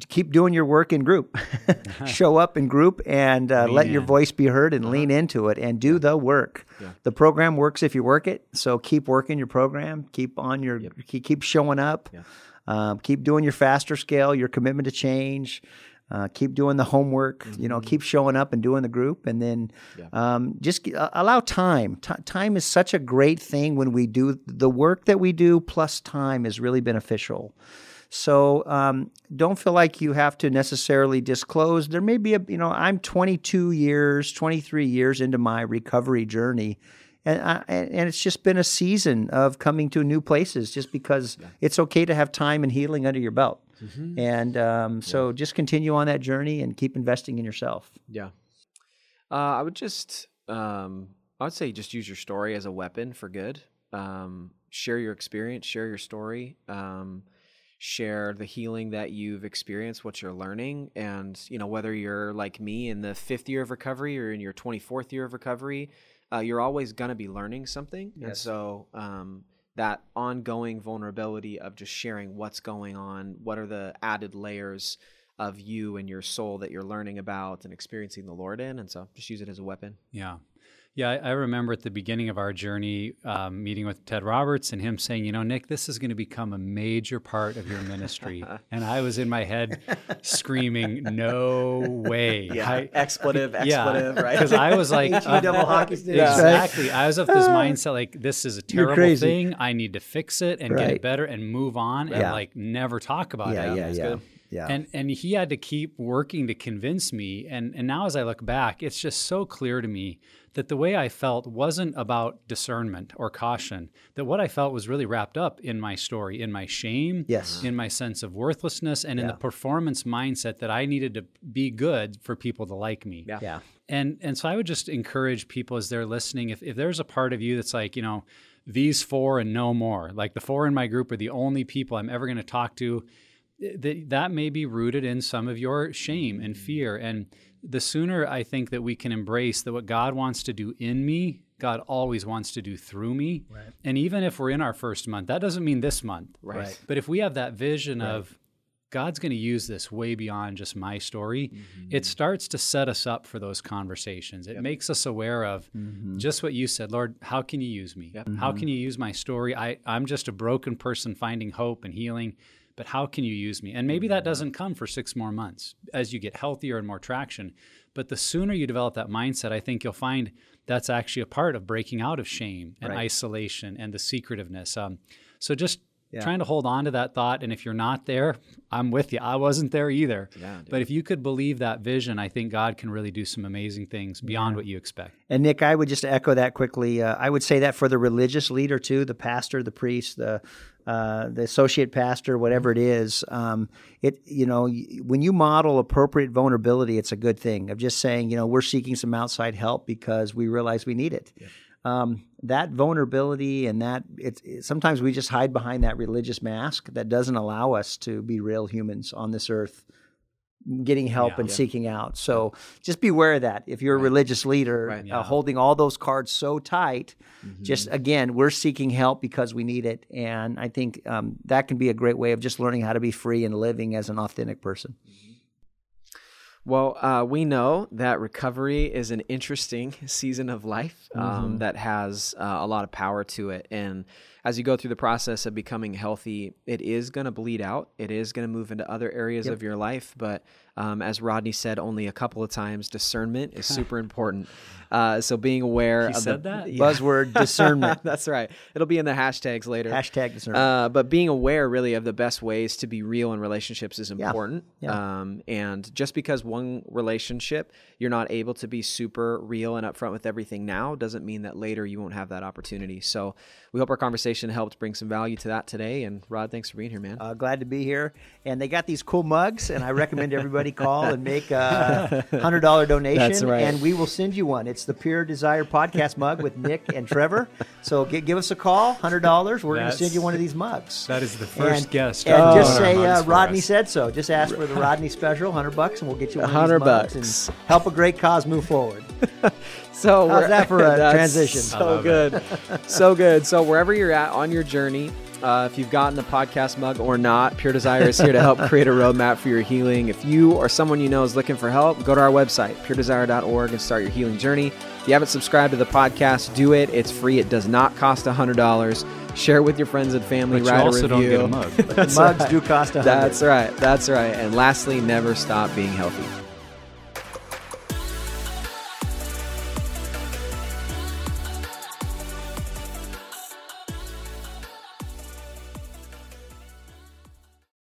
keep doing your work in group. Show up in group and uh, let your voice be heard and lean into it and do the work. The program works if you work it. So keep working your program. Keep on your keep, keep showing up. Um, keep doing your faster scale. Your commitment to change. Uh, keep doing the homework. You know, keep showing up and doing the group, and then um, just allow time. Ti time is such a great thing when we do the work that we do. Plus, time is really beneficial. So um, don't feel like you have to necessarily disclose. There may be a, you know, I'm 22 years, 23 years into my recovery journey. And, I, and it's just been a season of coming to new places just because it's okay to have time and healing under your belt. And um, so just continue on that journey and keep investing in yourself. Yeah. Uh, I would just, um, I would say just use your story as a weapon for good. Um, share your experience, share your story, um, share the healing that you've experienced, what you're learning. And, you know, whether you're like me in the fifth year of recovery or in your 24th year of recovery, uh, you're always going to be learning something. And so, um, that ongoing vulnerability of just sharing what's going on, what are the added layers of you and your soul that you're learning about and experiencing the Lord in. And so just use it as a weapon. Yeah. Yeah, I, I remember at the beginning of our journey um, meeting with Ted Roberts and him saying, you know, Nick, this is going to become a major part of your ministry. and I was in my head screaming, no way. I- expletive, yeah, expletive, right? Because I was like, uh, double hockey sticks. Yeah. exactly. I was of this mindset like, this is a terrible thing. I need to fix it and get it better and move on and like never talk about Yeah, it. yeah, that's yeah, good. yeah. And and he had to keep working to convince me. And and now as I look back, it's just so clear to me that the way I felt wasn't about discernment or caution. That what I felt was really wrapped up in my story, in my shame, Yes. in my sense of worthlessness, and in the performance mindset that I needed to be good for people to like me. Yeah. yeah. And and so I would just encourage people as they're listening, if, if there's a part of you that's like, you know, these four and no more, like the four in my group are the only people I'm ever going to talk to, that that may be rooted in some of your shame and fear. And the sooner I think that we can embrace that what God wants to do in me, God always wants to do through me. And even if we're in our first month, that doesn't mean this month. Right. But if we have that vision of God's going to use this way beyond just my story. Mm-hmm. It starts to set us up for those conversations. It yep. makes us aware of mm-hmm. just what you said, Lord, how can you use me? Yep. Mm-hmm. How can you use my story? I, I'm just a broken person finding hope and healing, but how can you use me? And maybe that mm-hmm. doesn't come for six more months as you get healthier and more traction. But the sooner you develop that mindset, I think you'll find that's actually a part of breaking out of shame and right. isolation and the secretiveness. Um, so just yeah. trying to hold on to that thought. And if you're not there, I'm with you. I wasn't there either. Yeah, but if you could believe that vision, I think God can really do some amazing things beyond yeah. what you expect. And Nick, I would just echo that quickly. Uh, I would say that for the religious leader too, the pastor, the priest, the uh, the associate pastor, whatever it is, um, it you know when you model appropriate vulnerability, it's a good thing. Of just saying, you know, we're seeking some outside help because we realize we need it. Yeah um, that vulnerability and that it's it, sometimes we just hide behind that religious mask that doesn't allow us to be real humans on this earth getting help yeah, and yeah. seeking out so just beware of that if you're right. a religious leader right, uh, yeah. uh, holding all those cards so tight mm-hmm. just again we're seeking help because we need it and i think um, that can be a great way of just learning how to be free and living as an authentic person mm-hmm. Well, uh, we know that recovery is an interesting season of life um, mm-hmm. that has uh, a lot of power to it. And as you go through the process of becoming healthy, it is going to bleed out. It is going to move into other areas yep. of your life. But um, as Rodney said only a couple of times, discernment is super important. Uh, so being aware he of the that? buzzword discernment. That's right. It'll be in the hashtags later. Hashtag discernment. Uh, but being aware really of the best ways to be real in relationships is important. Yeah. Yeah. Um, and just because one relationship you're not able to be super real and upfront with everything now doesn't mean that later you won't have that opportunity. So we hope our conversation helped bring some value to that today. And Rod, thanks for being here, man. Uh, glad to be here. And they got these cool mugs, and I recommend everybody call and make a hundred dollar donation. That's right. And we will send you one. It's the Pure Desire podcast mug with Nick and Trevor. So get, give us a call, hundred dollars. We're going to send you one of these mugs. That is the first and, guest. And oh, just say uh, Rodney said so. Just ask for the Rodney special, hundred bucks, and we'll get you one hundred bucks and help a great cause move forward. so how's that for a transition? So good, so good. So wherever you're at on your journey, uh, if you've gotten the podcast mug or not, Pure Desire is here to help create a roadmap for your healing. If you or someone you know is looking for help, go to our website, puredesire.org, and start your healing journey. If you haven't subscribed to the podcast, do it. It's free. It does not cost $100. Share it with your friends and family. But write also a review. Don't get a mug. mugs right. do cost 100 That's right. That's right. And lastly, never stop being healthy.